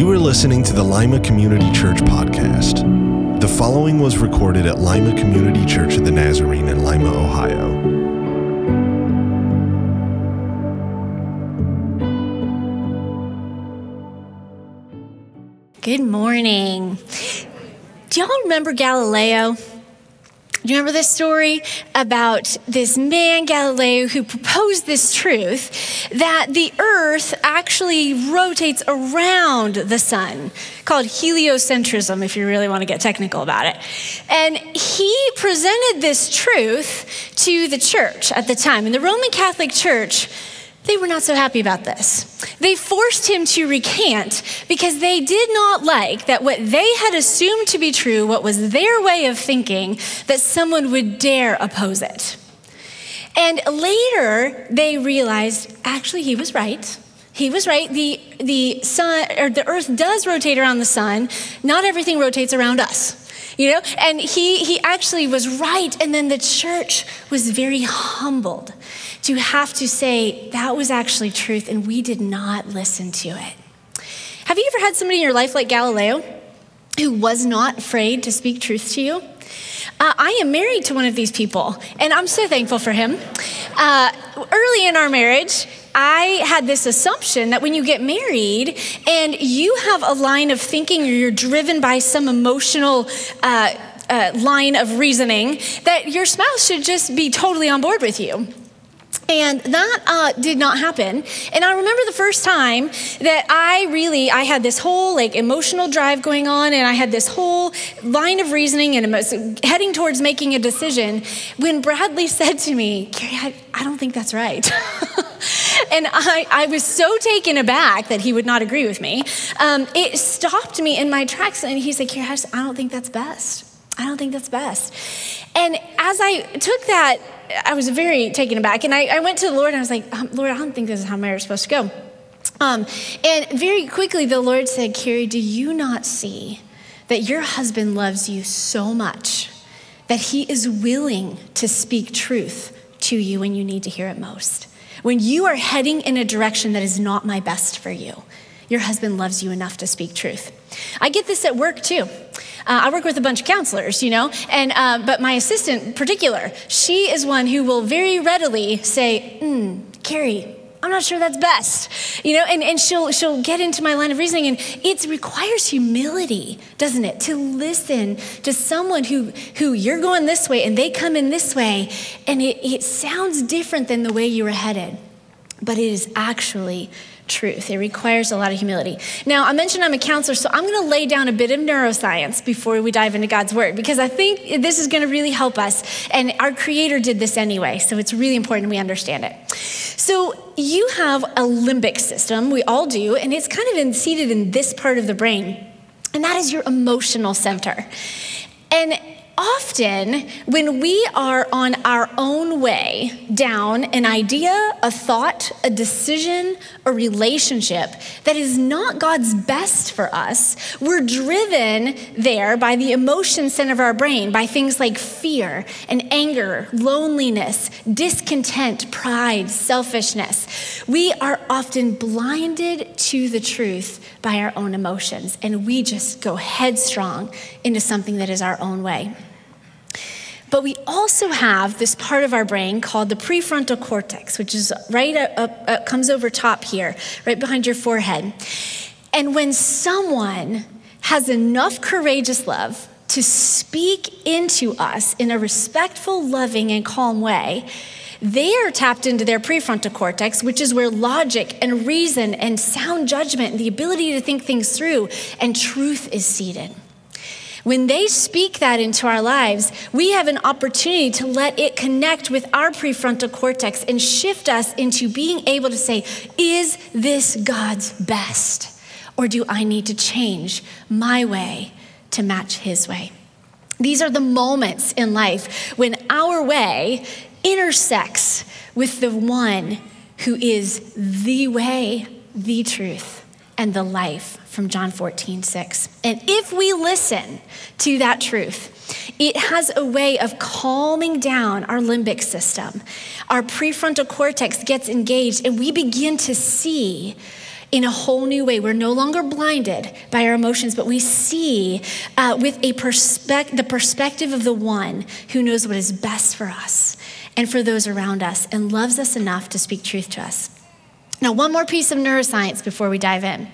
You are listening to the Lima Community Church podcast. The following was recorded at Lima Community Church of the Nazarene in Lima, Ohio. Good morning. Do y'all remember Galileo? Do you remember this story about this man, Galileo, who proposed this truth that the earth actually rotates around the sun, called heliocentrism, if you really want to get technical about it. And he presented this truth to the church at the time. And the Roman Catholic Church they were not so happy about this. They forced him to recant because they did not like that what they had assumed to be true, what was their way of thinking, that someone would dare oppose it. And later they realized actually he was right. He was right. The, the sun or the earth does rotate around the sun. Not everything rotates around us you know and he he actually was right and then the church was very humbled to have to say that was actually truth and we did not listen to it. Have you ever had somebody in your life like Galileo who was not afraid to speak truth to you? Uh, I am married to one of these people, and I'm so thankful for him. Uh, early in our marriage, I had this assumption that when you get married and you have a line of thinking or you're driven by some emotional uh, uh line of reasoning, that your spouse should just be totally on board with you. And that uh, did not happen. And I remember the first time that I really, I had this whole like emotional drive going on, and I had this whole line of reasoning and heading towards making a decision. When Bradley said to me, "Carrie, I, I don't think that's right," and I, I was so taken aback that he would not agree with me. Um, it stopped me in my tracks, and he said, "Carrie, I don't think that's best. I don't think that's best." And as I took that I was very taken aback. And I, I, went to the Lord and I was like, um, Lord, I don't think this is how marriage is supposed to go. Um, and very quickly, the Lord said, Carrie, do you not see that your husband loves you so much that he is willing to speak truth to you when you need to hear it most? When you are heading in a direction that is not my best for you, your husband loves you enough to speak truth. I get this at work too. Uh, I work with a bunch of counselors, you know, and uh, but my assistant in particular, she is one who will very readily say, mm, "Carrie, I'm not sure that's best, you know, and, and she'll she'll get into my line of reasoning, and it requires humility, doesn't it, to listen to someone who who you're going this way and they come in this way, and it, it sounds different than the way you were headed, but it is actually truth. It requires a lot of humility. Now, I mentioned I'm a counselor, so I'm going to lay down a bit of neuroscience before we dive into God's word because I think this is going to really help us. And our Creator did this anyway, so it's really important we understand it. So, you have a limbic system, we all do, and it's kind of seated in this part of the brain, and that is your emotional center. And often when we are on our own way down an idea, a thought, a decision, a relationship that is not God's best for us, we're driven there by the emotion center of our brain, by things like fear and anger, loneliness, discontent, pride, selfishness. We are often blinded to the truth by our own emotions, and we just go headstrong into something that is our own way. But we also have this part of our brain called the prefrontal cortex, which is right up, up, up, comes over top here, right behind your forehead. And when someone has enough courageous love to speak into us in a respectful, loving, and calm way, they are tapped into their prefrontal cortex, which is where logic and reason and sound judgment and the ability to think things through and truth is seated. When they speak that into our lives, we have an opportunity to let it connect with our prefrontal cortex and shift us into being able to say, Is this God's best? Or do I need to change my way to match His way? These are the moments in life when our way intersects with the one who is the way, the truth, and the life from John 14, 6. And if we listen to that truth, it has a way of calming down our limbic system. Our prefrontal cortex gets engaged, and we begin to see in a whole new way. We're no longer blinded by our emotions, but we see uh, with a perspective, the perspective of the one who knows what is best for us and for those around us and loves us enough to speak truth to us. Now, one more piece of neuroscience before we dive in.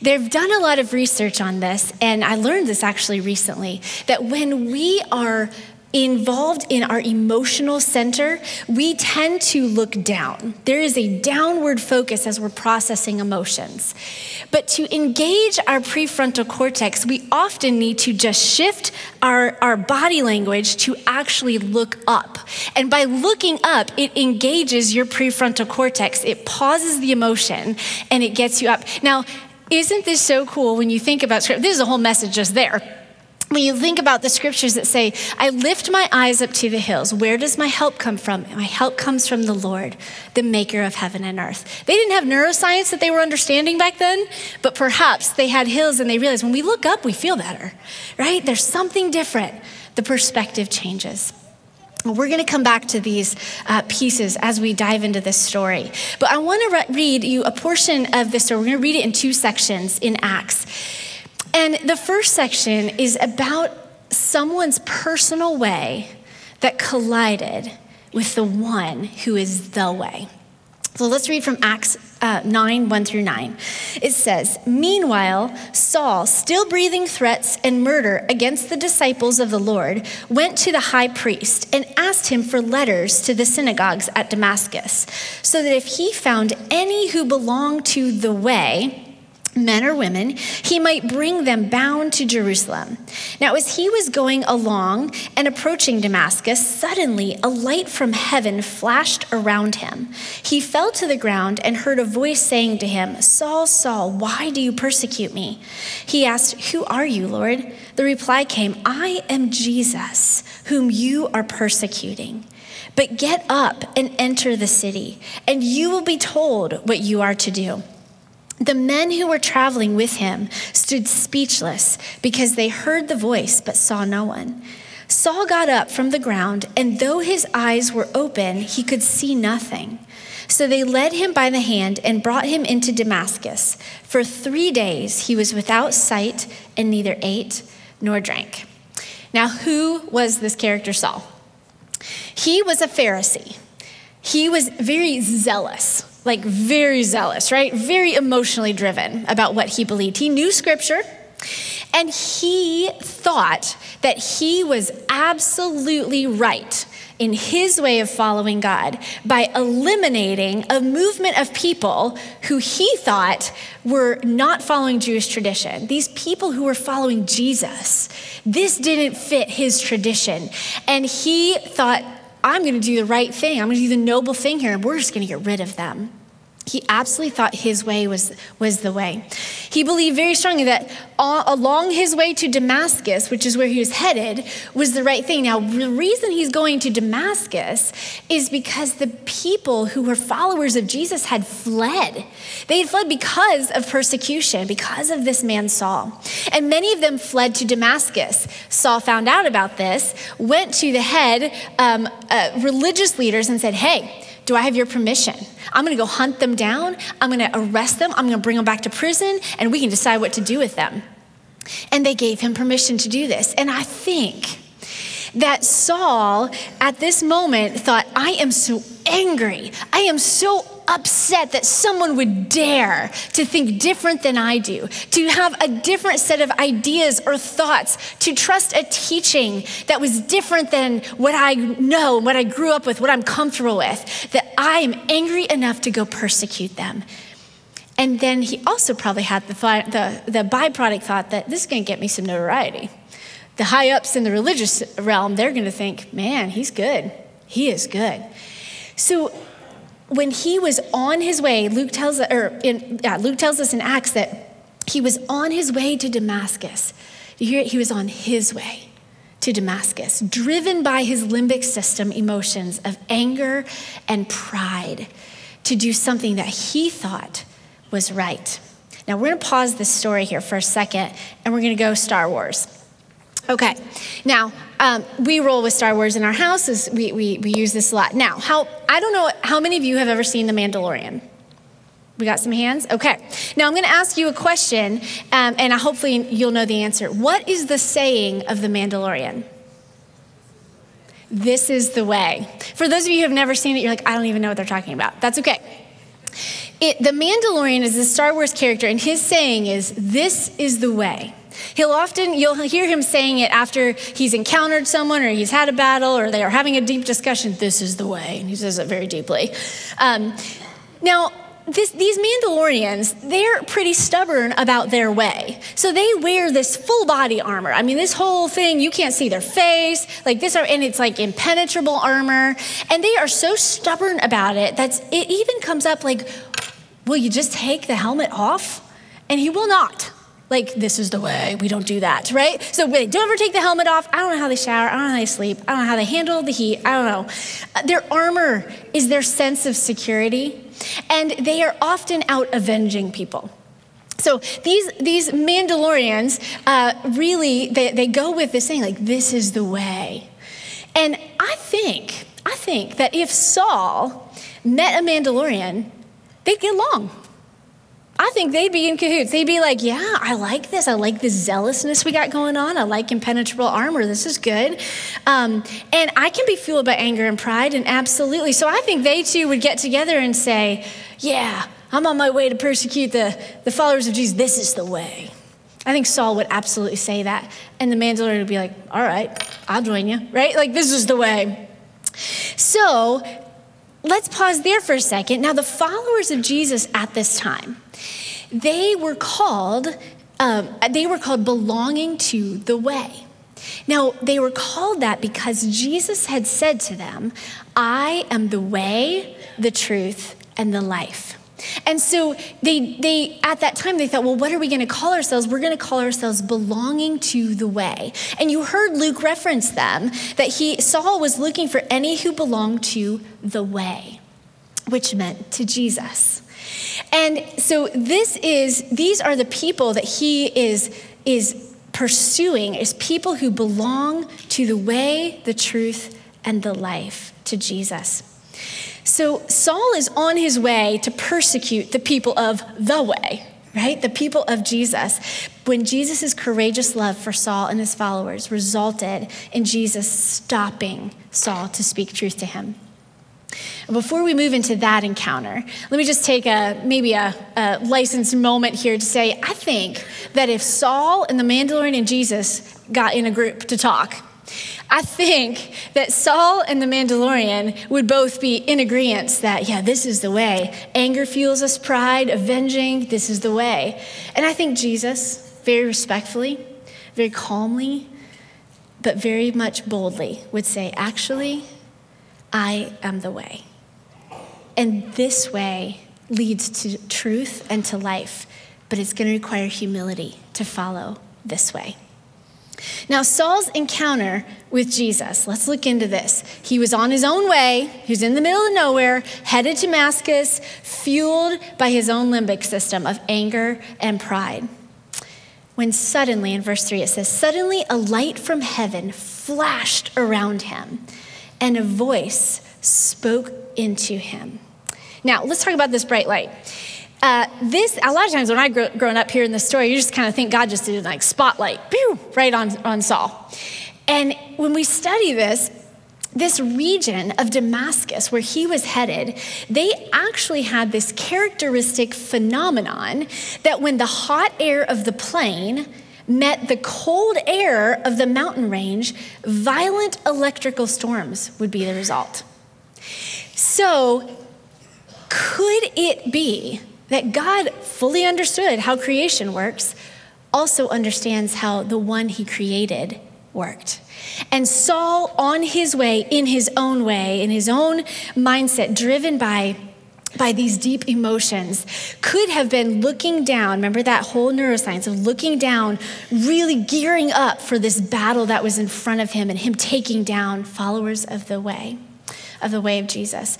They've done a lot of research on this, and I learned this actually recently that when we are involved in our emotional center, we tend to look down. There is a downward focus as we're processing emotions. But to engage our prefrontal cortex, we often need to just shift our, our body language to actually look up. And by looking up, it engages your prefrontal cortex, it pauses the emotion, and it gets you up. Now, isn't this so cool when you think about script? This is a whole message just there when you think about the scriptures that say, I lift my eyes up to the hills, where does my help come from? My help comes from the Lord, the maker of heaven and earth. They didn't have neuroscience that they were understanding back then, but perhaps they had hills and they realized when we look up, we feel better, right? There's something different. The perspective changes. We're going to come back to these uh, pieces as we dive into this story. But I want to re- read you a portion of this story. We're going to read it in two sections in Acts. And the first section is about someone's personal way that collided with the one who is the way. So let's read from Acts uh, 9 1 through 9. It says, Meanwhile, Saul, still breathing threats and murder against the disciples of the Lord, went to the high priest and asked him for letters to the synagogues at Damascus, so that if he found any who belonged to the way, men or women, he might bring them bound to Jerusalem. Now, as he was going along and approaching Damascus, suddenly a light from heaven flashed around him. He fell to the ground and heard a voice saying to him, Saul, Saul, why do you persecute me? He asked, Who are you, Lord? The reply came, I am Jesus, whom you are persecuting. But get up and enter the city, and you will be told what you are to do. The men who were traveling with him stood speechless because they heard the voice but saw no one. Saul got up from the ground, and though his eyes were open, he could see nothing. So they led him by the hand and brought him into Damascus. For three days he was without sight and neither ate nor drank. Now, who was this character Saul? He was a Pharisee. He was very zealous like very zealous, right? Very emotionally driven about what he believed. He knew scripture and he thought that he was absolutely right in his way of following God by eliminating a movement of people who he thought were not following Jewish tradition. These people who were following Jesus, this didn't fit his tradition. And he thought, I'm going to do the right thing. I'm going to do the noble thing here, and we're just going to get rid of them. He absolutely thought his way was, was the way. He believed very strongly that all, along his way to Damascus, which is where he was headed, was the right thing. Now, the reason he's going to Damascus is because the people who were followers of Jesus had fled. They had fled because of persecution, because of this man Saul. And many of them fled to Damascus. Saul found out about this, went to the head um, uh, religious leaders and said, Hey, do I have your permission? I'm gonna go hunt them down. I'm gonna arrest them. I'm gonna bring them back to prison, and we can decide what to do with them. And they gave him permission to do this. And I think that Saul at this moment thought, I am so angry. I am so upset that someone would dare to think different than I do, to have a different set of ideas or thoughts, to trust a teaching that was different than what I know, what I grew up with, what I'm comfortable with, that I am angry enough to go persecute them. And then he also probably had the, the, the byproduct thought that this is going to get me some notoriety. The high ups in the religious realm, they're going to think, man, he's good. He is good. So when he was on his way, Luke tells, or in, yeah, Luke tells us in Acts that he was on his way to Damascus. You hear it? He was on his way to Damascus, driven by his limbic system emotions of anger and pride to do something that he thought was right. Now, we're going to pause this story here for a second and we're going to go Star Wars. Okay, now um, we roll with Star Wars in our house. We, we, we use this a lot. Now, how I don't know how many of you have ever seen The Mandalorian. We got some hands? Okay. Now I'm going to ask you a question, um, and hopefully you'll know the answer. What is the saying of the Mandalorian? This is the way. For those of you who have never seen it, you're like, I don't even know what they're talking about. That's okay. It, the Mandalorian is a Star Wars character, and his saying is, This is the way. He'll often, you'll hear him saying it after he's encountered someone or he's had a battle or they are having a deep discussion. This is the way. And he says it very deeply. Um, now, this, these Mandalorians, they're pretty stubborn about their way. So they wear this full body armor. I mean, this whole thing, you can't see their face, like this, and it's like impenetrable armor. And they are so stubborn about it that it even comes up like, will you just take the helmet off? And he will not. Like, this is the way, we don't do that, right? So don't ever take the helmet off. I don't know how they shower. I don't know how they sleep. I don't know how they handle the heat. I don't know. Uh, their armor is their sense of security and they are often out avenging people. So these, these Mandalorians uh, really, they, they go with this saying, like, this is the way. And I think, I think that if Saul met a Mandalorian, they'd get along. I think they'd be in cahoots. They'd be like, yeah, I like this. I like the zealousness we got going on. I like impenetrable armor. This is good. Um, and I can be fueled by anger and pride, and absolutely. So I think they too would get together and say, yeah, I'm on my way to persecute the, the followers of Jesus. This is the way. I think Saul would absolutely say that. And the Mandalorian would be like, all right, I'll join you, right? Like, this is the way. So let's pause there for a second. Now, the followers of Jesus at this time, they were called, um, they were called belonging to the way. Now, they were called that because Jesus had said to them, I am the way, the truth, and the life. And so they, they at that time they thought, well, what are we going to call ourselves? We're going to call ourselves belonging to the way. And you heard Luke reference them that he Saul was looking for any who belonged to the way, which meant to Jesus. And so this is these are the people that he is is pursuing is people who belong to the way, the truth, and the life to Jesus. So Saul is on his way to persecute the people of the way, right? The people of Jesus. When Jesus' courageous love for Saul and his followers resulted in Jesus stopping Saul to speak truth to him. Before we move into that encounter, let me just take a maybe a, a, licensed moment here to say I think that if Saul and the Mandalorian and Jesus got in a group to talk, I think that Saul and the Mandalorian would both be in agreement that, yeah, this is the way. Anger fuels us, pride, avenging, this is the way. And I think Jesus, very respectfully, very calmly, but very much boldly, would say, actually, I am the way. And this way leads to truth and to life, but it's going to require humility to follow this way. Now, Saul's encounter with Jesus, let's look into this. He was on his own way, he was in the middle of nowhere, headed to Damascus, fueled by his own limbic system of anger and pride. When suddenly, in verse 3, it says, Suddenly a light from heaven flashed around him and a voice spoke into him. Now, let's talk about this bright light. Uh, this, a lot of times when I grew, growing up here in the story, you just kind of think God just did like spotlight, pew, right on, on Saul. And when we study this, this region of Damascus where he was headed, they actually had this characteristic phenomenon that when the hot air of the plain met the cold air of the mountain range, violent electrical storms would be the result. So, could it be that God fully understood how creation works, also understands how the one he created worked? And Saul, on his way, in his own way, in his own mindset, driven by by these deep emotions could have been looking down. Remember that whole neuroscience of looking down, really gearing up for this battle that was in front of him and him taking down followers of the way, of the way of Jesus.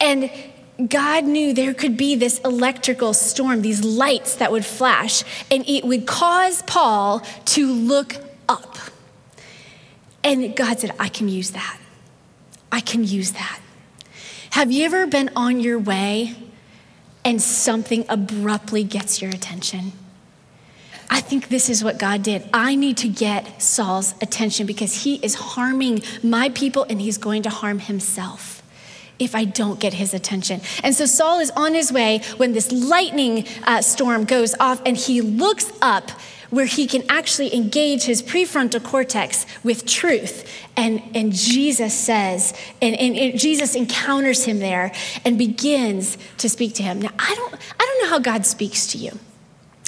And God knew there could be this electrical storm, these lights that would flash, and it would cause Paul to look up. And God said, I can use that. I can use that. Have you ever been on your way and something abruptly gets your attention. I think this is what God did. I need to get Saul's attention because he is harming my people and he's going to harm himself if I don't get his attention. And so Saul is on his way when this lightning uh, storm goes off and he looks up where he can actually engage his prefrontal cortex with truth. And, and Jesus says, and, and, and Jesus encounters him there and begins to speak to him. Now, I don't, I don't know how God speaks to you.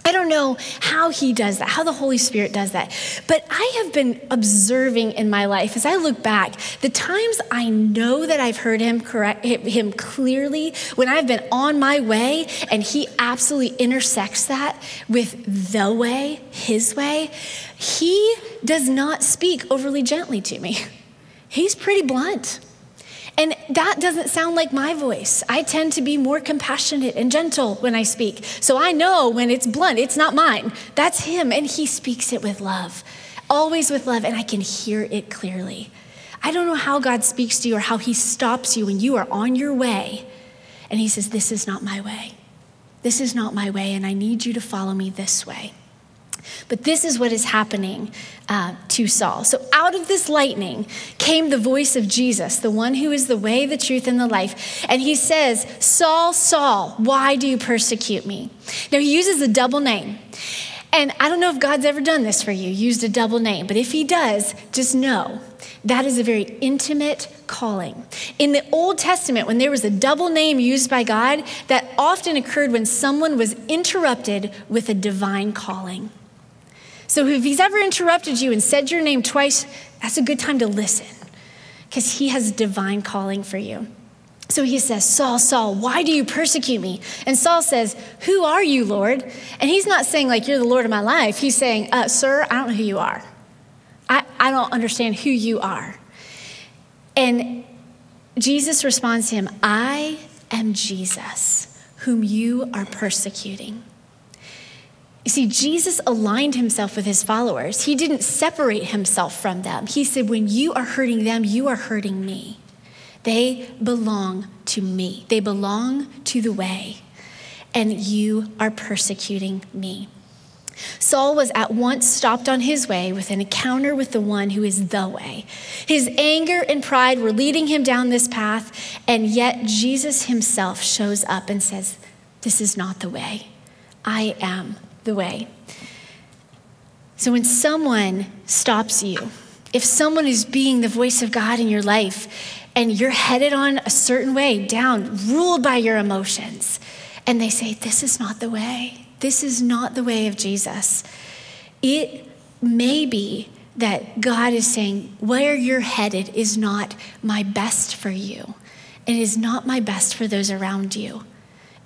I don't know how he does that, how the Holy Spirit does that. But I have been observing in my life as I look back, the times I know that I've heard him correct him clearly, when I've been on my way and he absolutely intersects that with the way, his way, he does not speak overly gently to me. He's pretty blunt. And that doesn't sound like my voice. I tend to be more compassionate and gentle when I speak. So I know when it's blunt, it's not mine. That's him, and he speaks it with love, always with love, and I can hear it clearly. I don't know how God speaks to you or how he stops you when you are on your way and he says, This is not my way. This is not my way, and I need you to follow me this way. But this is what is happening uh, to Saul. So, out of this lightning came the voice of Jesus, the one who is the way, the truth, and the life. And he says, Saul, Saul, why do you persecute me? Now, he uses a double name. And I don't know if God's ever done this for you, used a double name, but if he does, just know that is a very intimate calling. In the Old Testament, when there was a double name used by God, that often occurred when someone was interrupted with a divine calling. So if he's ever interrupted you and said your name twice, that's a good time to listen because he has a divine calling for you. So he says, Saul, Saul, why do you persecute me? And Saul says, Who are you, Lord? And he's not saying, like, you're the Lord of my life. He's saying, uh, Sir, I don't know who you are. I, I don't understand who you are. And Jesus responds to him, I am Jesus, whom you are persecuting. You see, Jesus aligned himself with his followers. He didn't separate himself from them. He said, When you are hurting them, you are hurting me. They belong to me, they belong to the way, and you are persecuting me. Saul was at once stopped on his way with an encounter with the one who is the way. His anger and pride were leading him down this path, and yet Jesus himself shows up and says, This is not the way. I am the way. So when someone stops you, if someone is being the voice of God in your life and you're headed on a certain way, down, ruled by your emotions, and they say, This is not the way, this is not the way of Jesus, it may be that God is saying, Where you're headed is not my best for you. It is not my best for those around you.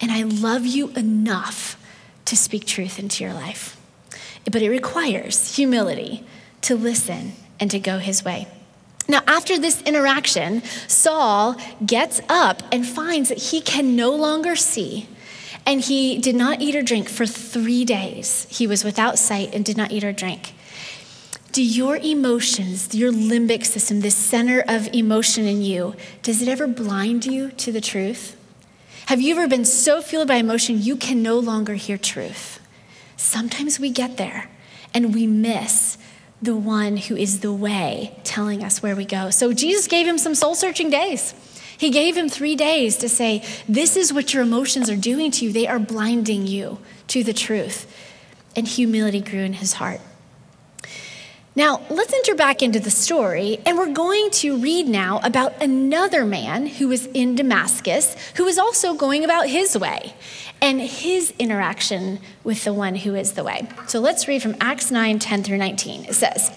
And I love you enough to speak truth into your life. But it requires humility to listen and to go his way. Now, after this interaction, Saul gets up and finds that he can no longer see. And he did not eat or drink for three days. He was without sight and did not eat or drink. Do your emotions, your limbic system, this center of emotion in you, does it ever blind you to the truth? Have you ever been so fueled by emotion you can no longer hear truth? Sometimes we get there and we miss the one who is the way telling us where we go. So Jesus gave him some soul searching days. He gave him three days to say, This is what your emotions are doing to you. They are blinding you to the truth. And humility grew in his heart. Now, let's enter back into the story, and we're going to read now about another man who was in Damascus who was also going about his way and his interaction with the one who is the way. So let's read from Acts 9 10 through 19. It says,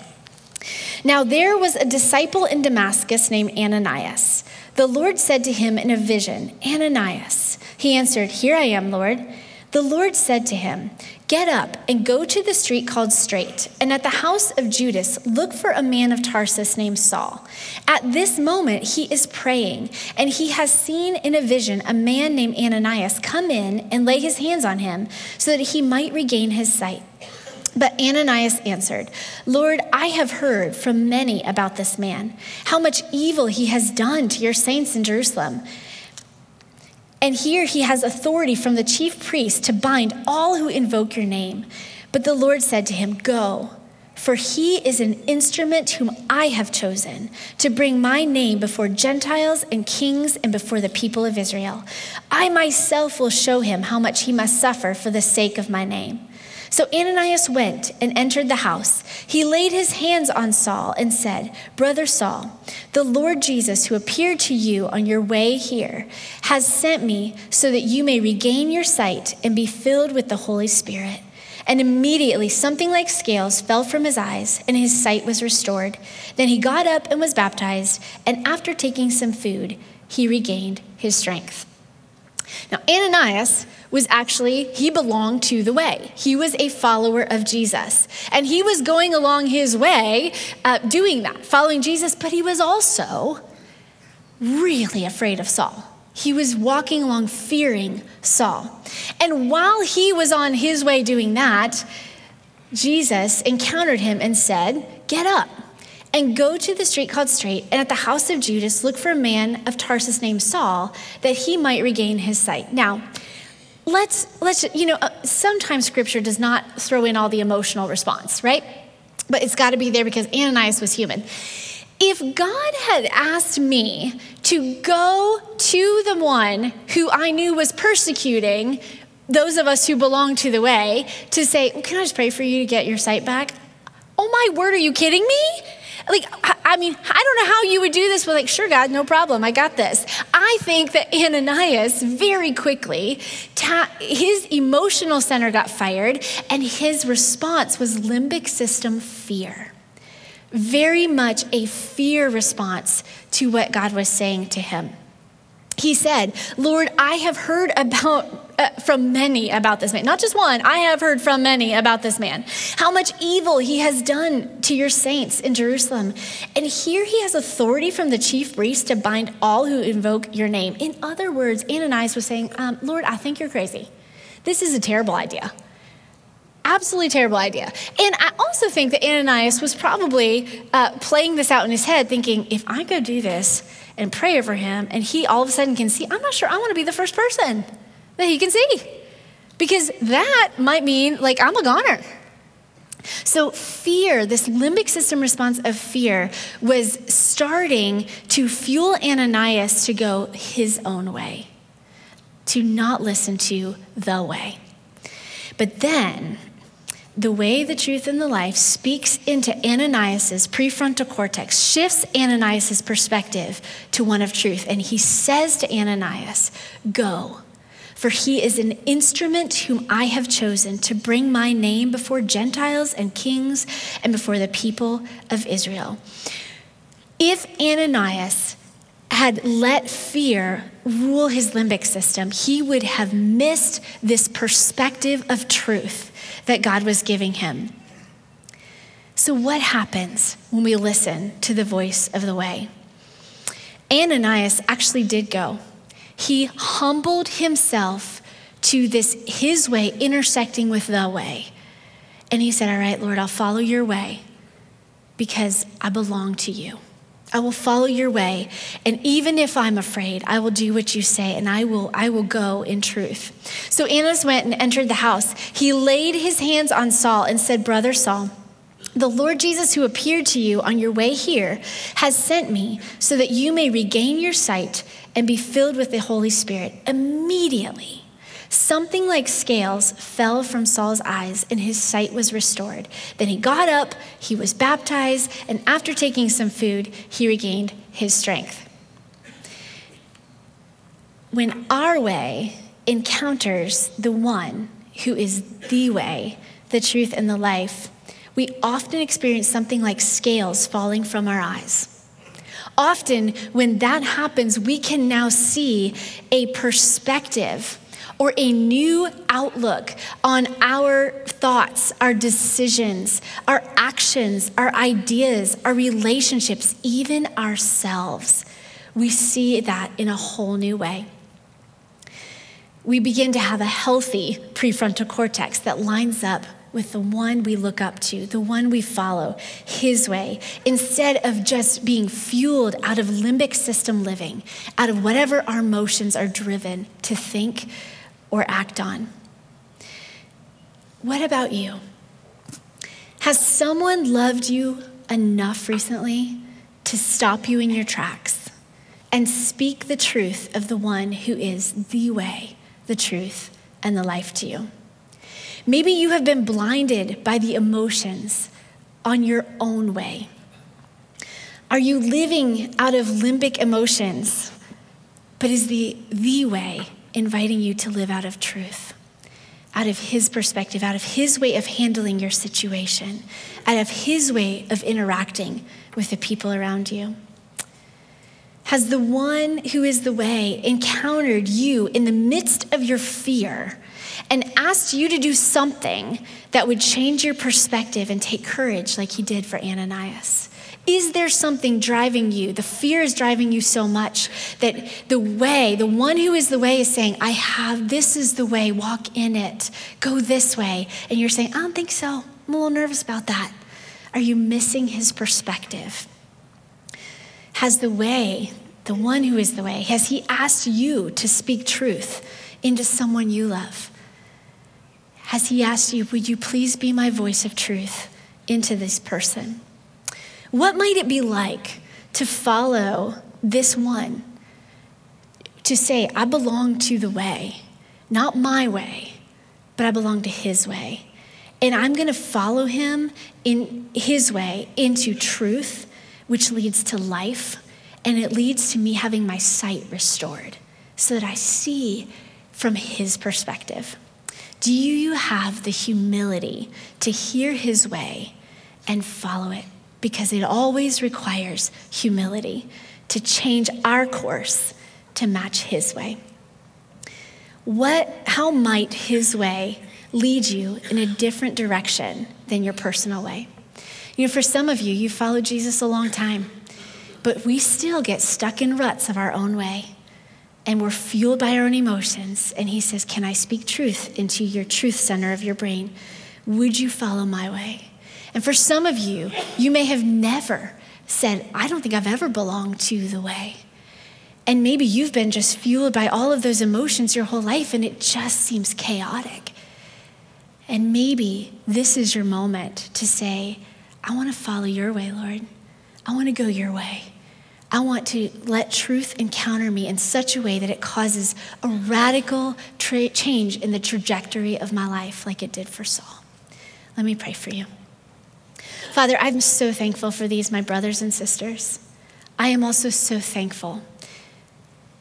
Now there was a disciple in Damascus named Ananias. The Lord said to him in a vision, Ananias. He answered, Here I am, Lord. The Lord said to him, Get up and go to the street called Straight, and at the house of Judas, look for a man of Tarsus named Saul. At this moment, he is praying, and he has seen in a vision a man named Ananias come in and lay his hands on him so that he might regain his sight. But Ananias answered, Lord, I have heard from many about this man, how much evil he has done to your saints in Jerusalem. And here he has authority from the chief priest to bind all who invoke your name. But the Lord said to him, Go, for he is an instrument whom I have chosen to bring my name before Gentiles and kings and before the people of Israel. I myself will show him how much he must suffer for the sake of my name. So Ananias went and entered the house. He laid his hands on Saul and said, Brother Saul, the Lord Jesus, who appeared to you on your way here, has sent me so that you may regain your sight and be filled with the Holy Spirit. And immediately something like scales fell from his eyes, and his sight was restored. Then he got up and was baptized, and after taking some food, he regained his strength. Now, Ananias was actually, he belonged to the way. He was a follower of Jesus. And he was going along his way uh, doing that, following Jesus, but he was also really afraid of Saul. He was walking along fearing Saul. And while he was on his way doing that, Jesus encountered him and said, Get up and go to the street called Straight, and at the house of Judas, look for a man of Tarsus named Saul, that he might regain his sight. Now, let's let's you know uh, sometimes scripture does not throw in all the emotional response right? But it's got to be there because ananias was human. If god had asked me to go to the one who i knew was persecuting those of us who belong to the way to say well, can i just pray for you to get your sight back? Oh my word are you kidding me? Like, I mean, I don't know how you would do this, but like, sure, God, no problem, I got this. I think that Ananias very quickly, ta- his emotional center got fired, and his response was limbic system fear. Very much a fear response to what God was saying to him. He said, Lord, I have heard about uh, from many about this man. Not just one, I have heard from many about this man. How much evil he has done to your saints in Jerusalem. And here he has authority from the chief priest to bind all who invoke your name. In other words, Ananias was saying, um, Lord, I think you're crazy. This is a terrible idea. Absolutely terrible idea. And I also think that Ananias was probably uh, playing this out in his head, thinking, if I go do this and pray over him, and he all of a sudden can see, I'm not sure I want to be the first person that he can see. Because that might mean, like, I'm a goner. So, fear, this limbic system response of fear, was starting to fuel Ananias to go his own way, to not listen to the way. But then, the way, the truth, and the life speaks into Ananias's prefrontal cortex, shifts Ananias's perspective to one of truth, and he says to Ananias, Go for he is an instrument whom I have chosen to bring my name before Gentiles and kings and before the people of Israel. If Ananias had let fear rule his limbic system, he would have missed this perspective of truth that God was giving him. So, what happens when we listen to the voice of the way? Ananias actually did go. He humbled himself to this his way intersecting with the way. And he said, All right, Lord, I'll follow your way because I belong to you. I will follow your way. And even if I'm afraid, I will do what you say and I will, I will go in truth. So Ananias went and entered the house. He laid his hands on Saul and said, Brother Saul, the Lord Jesus, who appeared to you on your way here, has sent me so that you may regain your sight and be filled with the Holy Spirit. Immediately, something like scales fell from Saul's eyes, and his sight was restored. Then he got up, he was baptized, and after taking some food, he regained his strength. When our way encounters the one who is the way, the truth, and the life, we often experience something like scales falling from our eyes. Often, when that happens, we can now see a perspective or a new outlook on our thoughts, our decisions, our actions, our ideas, our relationships, even ourselves. We see that in a whole new way. We begin to have a healthy prefrontal cortex that lines up with the one we look up to, the one we follow, his way, instead of just being fueled out of limbic system living, out of whatever our emotions are driven to think or act on. What about you? Has someone loved you enough recently to stop you in your tracks and speak the truth of the one who is the way, the truth, and the life to you? Maybe you have been blinded by the emotions on your own way. Are you living out of limbic emotions? But is the the way inviting you to live out of truth? out of His perspective, out of His way of handling your situation, out of His way of interacting with the people around you? Has the one who is the way encountered you in the midst of your fear and asked you to do something that would change your perspective and take courage like he did for Ananias? Is there something driving you? The fear is driving you so much that the way, the one who is the way, is saying, I have, this is the way, walk in it, go this way. And you're saying, I don't think so. I'm a little nervous about that. Are you missing his perspective? Has the way, the one who is the way, has he asked you to speak truth into someone you love? Has he asked you, Would you please be my voice of truth into this person? What might it be like to follow this one? To say, I belong to the way, not my way, but I belong to his way. And I'm going to follow him in his way into truth, which leads to life, and it leads to me having my sight restored so that I see from his perspective. Do you have the humility to hear his way and follow it? Because it always requires humility to change our course to match His way. What, how might His way lead you in a different direction than your personal way? You know, for some of you, you've followed Jesus a long time, but we still get stuck in ruts of our own way. And we're fueled by our own emotions. And he says, Can I speak truth into your truth center of your brain? Would you follow my way? And for some of you, you may have never said, I don't think I've ever belonged to the way. And maybe you've been just fueled by all of those emotions your whole life and it just seems chaotic. And maybe this is your moment to say, I want to follow your way, Lord. I want to go your way. I want to let truth encounter me in such a way that it causes a radical tra- change in the trajectory of my life, like it did for Saul. Let me pray for you. Father, I'm so thankful for these, my brothers and sisters. I am also so thankful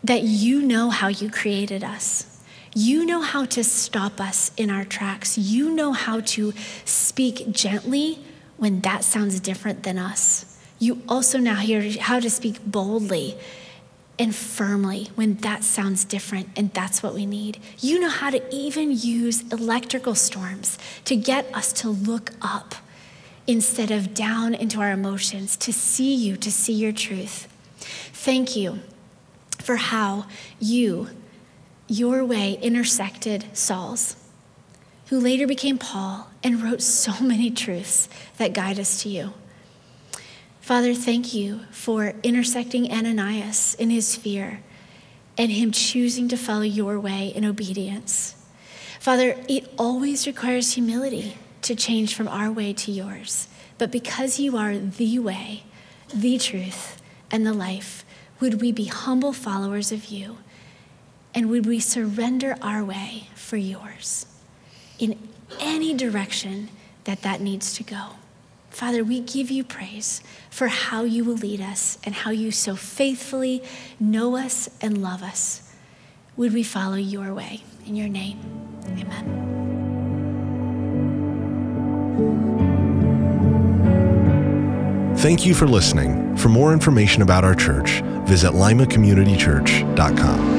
that you know how you created us. You know how to stop us in our tracks. You know how to speak gently when that sounds different than us. You also know how to speak boldly and firmly when that sounds different and that's what we need. You know how to even use electrical storms to get us to look up instead of down into our emotions, to see you, to see your truth. Thank you for how you, your way, intersected Saul's, who later became Paul and wrote so many truths that guide us to you. Father, thank you for intersecting Ananias in his fear and him choosing to follow your way in obedience. Father, it always requires humility to change from our way to yours. But because you are the way, the truth, and the life, would we be humble followers of you? And would we surrender our way for yours in any direction that that needs to go? Father, we give you praise for how you will lead us and how you so faithfully know us and love us. Would we follow your way? In your name, amen. Thank you for listening. For more information about our church, visit limacommunitychurch.com.